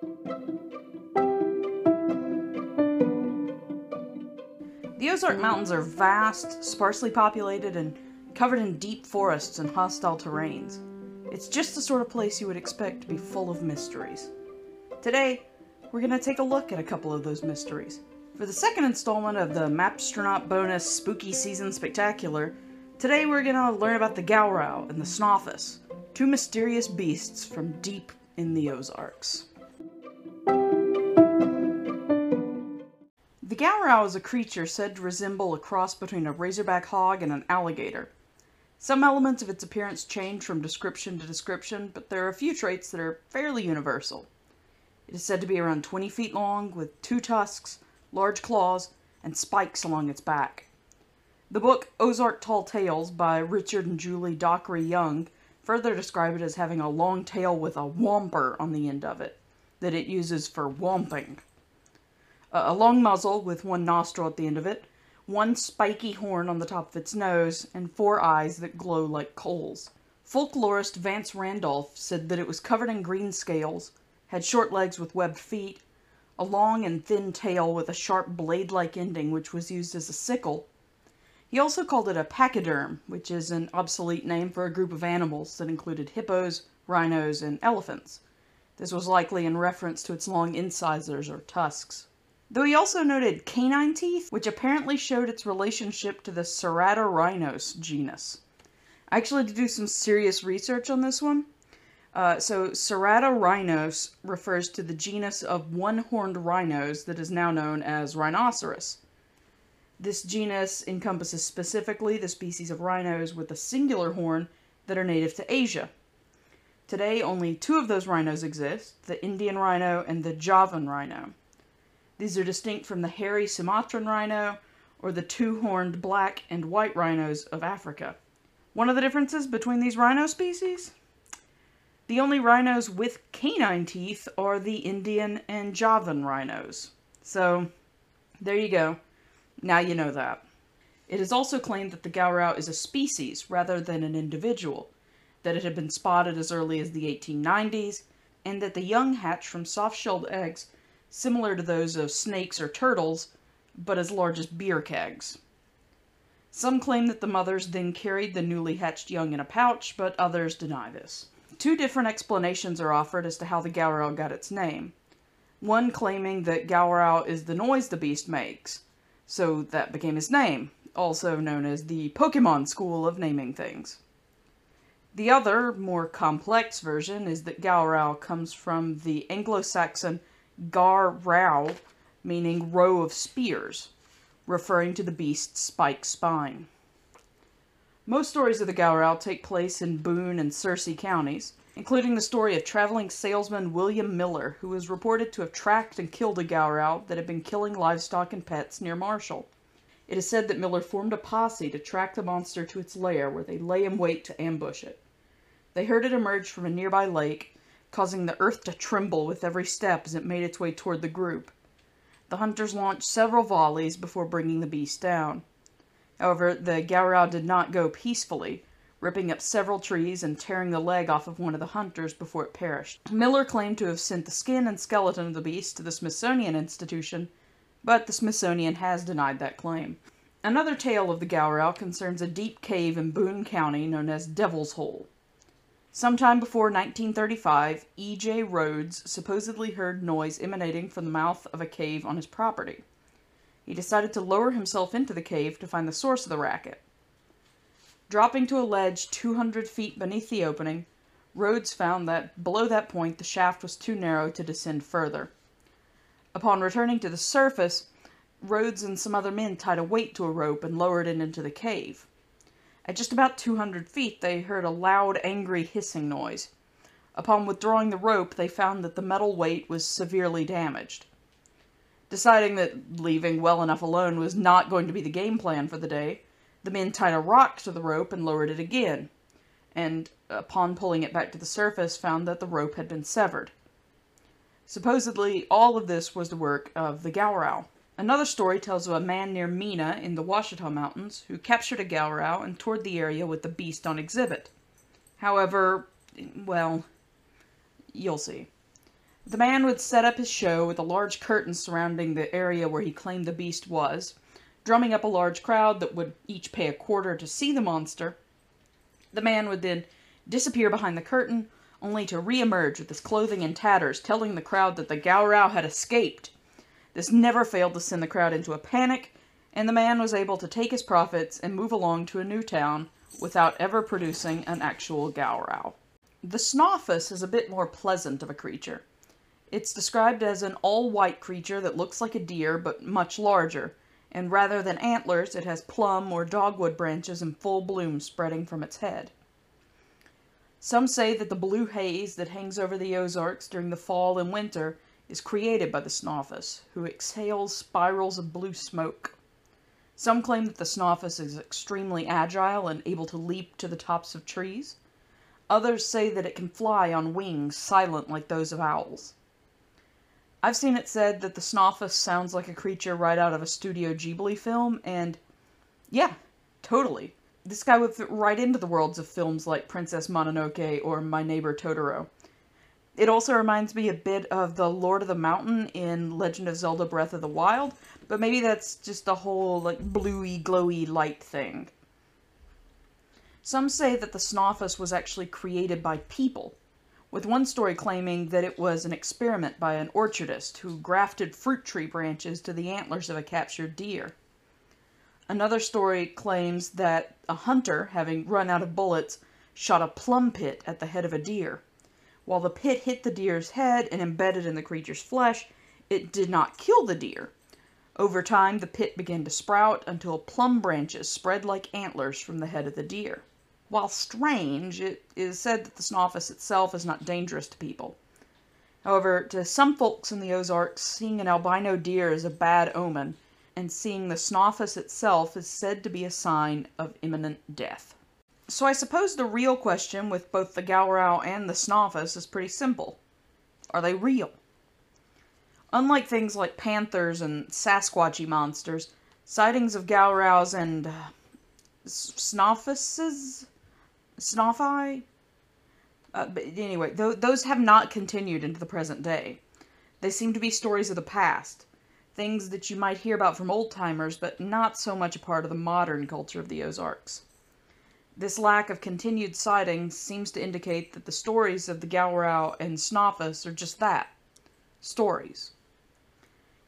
The Ozark Mountains are vast, sparsely populated, and covered in deep forests and hostile terrains. It's just the sort of place you would expect to be full of mysteries. Today, we're going to take a look at a couple of those mysteries. For the second installment of the Mapstronaut bonus Spooky Season Spectacular, today we're going to learn about the Gowrow and the Snawfus, two mysterious beasts from deep in the Ozarks. The Gowrow is a creature said to resemble a cross between a razorback hog and an alligator. Some elements of its appearance change from description to description, but there are a few traits that are fairly universal. It is said to be around 20 feet long, with two tusks, large claws, and spikes along its back. The book Ozark Tall Tales by Richard and Julie Dockrey Young further describe it as having a long tail with a whomper on the end of it, that it uses for whomping. A long muzzle with one nostril at the end of it, one spiky horn on the top of its nose, and four eyes that glow like coals. Folklorist Vance Randolph said that it was covered in green scales, had short legs with webbed feet, a long and thin tail with a sharp blade-like ending which was used as a sickle. He also called it a pachyderm, which is an obsolete name for a group of animals that included hippos, rhinos, and elephants. This was likely in reference to its long incisors or tusks. Though he also noted canine teeth, which apparently showed its relationship to the Ceratogyrhynus genus. I actually did do some serious research on this one. Uh, so Ceratogyrhynus refers to the genus of one-horned rhinos that is now known as rhinoceros. This genus encompasses specifically the species of rhinos with a singular horn that are native to Asia. Today, only two of those rhinos exist, the Indian rhino and the Javan rhino. These are distinct from the hairy Sumatran rhino or the two-horned black and white rhinos of Africa. One of the differences between these rhino species? The only rhinos with canine teeth are the Indian and Javan rhinos. So, there you go. Now you know that. It is also claimed that the Gowrow is a species rather than an individual, that it had been spotted as early as the 1890s, and that the young hatch from soft-shelled eggs similar to those of snakes or turtles, but as large as beer kegs. Some claim that the mothers then carried the newly hatched young in a pouch, but others deny this. Two different explanations are offered as to how the Gowrow got its name. One claiming that Gowrow is the noise the beast makes, so that became his name, also known as the Pokemon school of naming things. The other, more complex version is that Gowrow comes from the Anglo-Saxon gar rao, meaning row of spears, referring to the beast's spiked spine. Most stories of the Gowrow take place in Boone and Searcy counties, including the story of traveling salesman William Miller, who was reported to have tracked and killed a Gowrow that had been killing livestock and pets near Marshall. It is said that Miller formed a posse to track the monster to its lair, where they lay in wait to ambush it. They heard it emerge from a nearby lake, causing the earth to tremble with every step as it made its way toward the group. The hunters launched several volleys before bringing the beast down. However, the Gowrow did not go peacefully, ripping up several trees and tearing the leg off of one of the hunters before it perished. Miller claimed to have sent the skin and skeleton of the beast to the Smithsonian Institution, but the Smithsonian has denied that claim. Another tale of the Gowrow concerns a deep cave in Boone County known as Devil's Hole. Sometime before 1935, E.J. Rhodes supposedly heard noise emanating from the mouth of a cave on his property. He decided to lower himself into the cave to find the source of the racket. Dropping to a ledge 200 feet beneath the opening, Rhodes found that below that point the shaft was too narrow to descend further. Upon returning to the surface, Rhodes and some other men tied a weight to a rope and lowered it into the cave. At just about 200 feet, they heard a loud, angry hissing noise. Upon withdrawing the rope, they found that the metal weight was severely damaged. Deciding that leaving well enough alone was not going to be the game plan for the day, the men tied a rock to the rope and lowered it again, and upon pulling it back to the surface found that the rope had been severed. Supposedly, all of this was the work of the Gowrow. Another story tells of a man near Mena in the Ouachita Mountains who captured a Gowrow and toured the area with the beast on exhibit. However, well, you'll see. The man would set up his show with a large curtain surrounding the area where he claimed the beast was, drumming up a large crowd that would each pay a quarter to see the monster. The man would then disappear behind the curtain, only to re-emerge with his clothing in tatters, telling the crowd that the Gowrow had escaped. This never failed to send the crowd into a panic, and the man was able to take his profits and move along to a new town without ever producing an actual Gowrow. The Snawfus is a bit more pleasant of a creature. It's described as an all-white creature that looks like a deer but much larger, and rather than antlers it has plum or dogwood branches in full bloom spreading from its head. Some say that the blue haze that hangs over the Ozarks during the fall and winter is created by the Snawfus, who exhales spirals of blue smoke. Some claim that the Snawfus is extremely agile and able to leap to the tops of trees. Others say that it can fly on wings silent like those of owls. I've seen it said that the Snawfus sounds like a creature right out of a Studio Ghibli film, and yeah, totally. This guy would fit right into the worlds of films like Princess Mononoke or My Neighbor Totoro. It also reminds me a bit of the Lord of the Mountain in Legend of Zelda Breath of the Wild, but maybe that's just a whole like bluey, glowy light thing. Some say that the Snawfus was actually created by people, with one story claiming that it was an experiment by an orchardist who grafted fruit tree branches to the antlers of a captured deer. Another story claims that a hunter, having run out of bullets, shot a plum pit at the head of a deer. While the pit hit the deer's head and embedded in the creature's flesh, it did not kill the deer. Over time, the pit began to sprout until plum branches spread like antlers from the head of the deer. While strange, it is said that the Snawfus itself is not dangerous to people. However, to some folks in the Ozarks, seeing an albino deer is a bad omen, and seeing the Snawfus itself is said to be a sign of imminent death. So I suppose the real question with both the Gowrow and the Snawfus is pretty simple. Are they real? Unlike things like panthers and Sasquatchy monsters, sightings of Gowrows and uh, Snawfuses Snoffi? Uh, but anyway, th those have not continued into the present day. They seem to be stories of the past, things that you might hear about from old timers, but not so much a part of the modern culture of the Ozarks. This lack of continued sightings seems to indicate that the stories of the Gowrow and Snawfus are just that stories.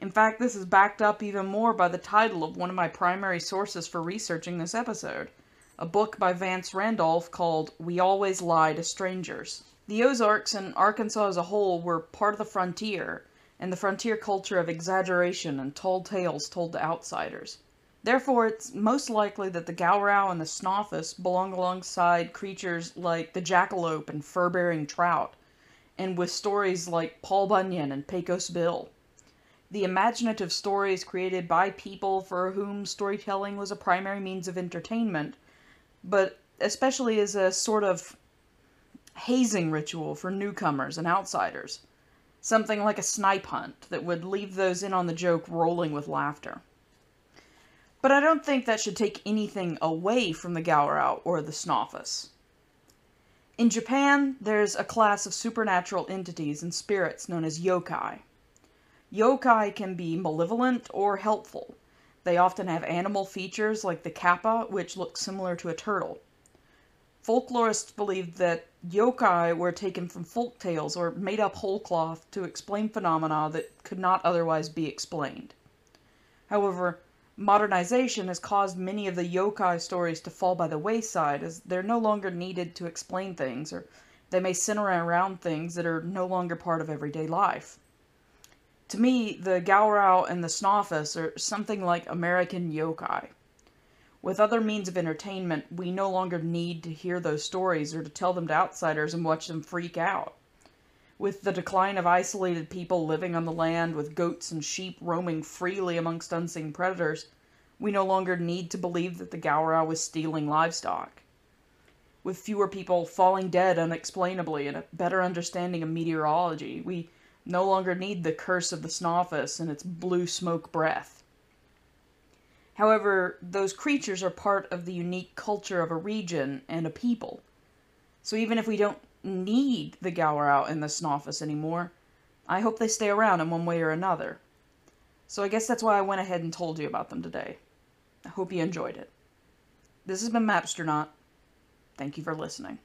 In fact, this is backed up even more by the title of one of my primary sources for researching this episode a book by Vance Randolph called We Always Lie to Strangers. The Ozarks and Arkansas as a whole were part of the frontier, and the frontier culture of exaggeration and tall tales told to outsiders. Therefore, it's most likely that the Gowrow and the Snawfus belong alongside creatures like the jackalope and fur-bearing trout, and with stories like Paul Bunyan and Pecos Bill. The imaginative stories created by people for whom storytelling was a primary means of entertainment but especially as a sort of hazing ritual for newcomers and outsiders. Something like a snipe hunt that would leave those in on the joke rolling with laughter. But I don't think that should take anything away from the Gowrow or the Snawfus. In Japan, there's a class of supernatural entities and spirits known as yokai. Yokai can be malevolent or helpful, they often have animal features like the kappa, which looks similar to a turtle. Folklorists believed that yokai were taken from folk tales or made up whole cloth to explain phenomena that could not otherwise be explained. However, modernization has caused many of the yokai stories to fall by the wayside as they're no longer needed to explain things, or they may center around things that are no longer part of everyday life. To me, the Gowrow and the Snawfus are something like American yokai. With other means of entertainment, we no longer need to hear those stories or to tell them to outsiders and watch them freak out. With the decline of isolated people living on the land with goats and sheep roaming freely amongst unseen predators, we no longer need to believe that the Gowrow was stealing livestock. With fewer people falling dead unexplainably and a better understanding of meteorology, we no longer need the curse of the Snawfus and its blue smoke breath. However, those creatures are part of the unique culture of a region and a people. So even if we don't need the Gowrow and the Snawfus anymore, I hope they stay around in one way or another. So I guess that's why I went ahead and told you about them today. I hope you enjoyed it. This has been Mapstronaut. Thank you for listening.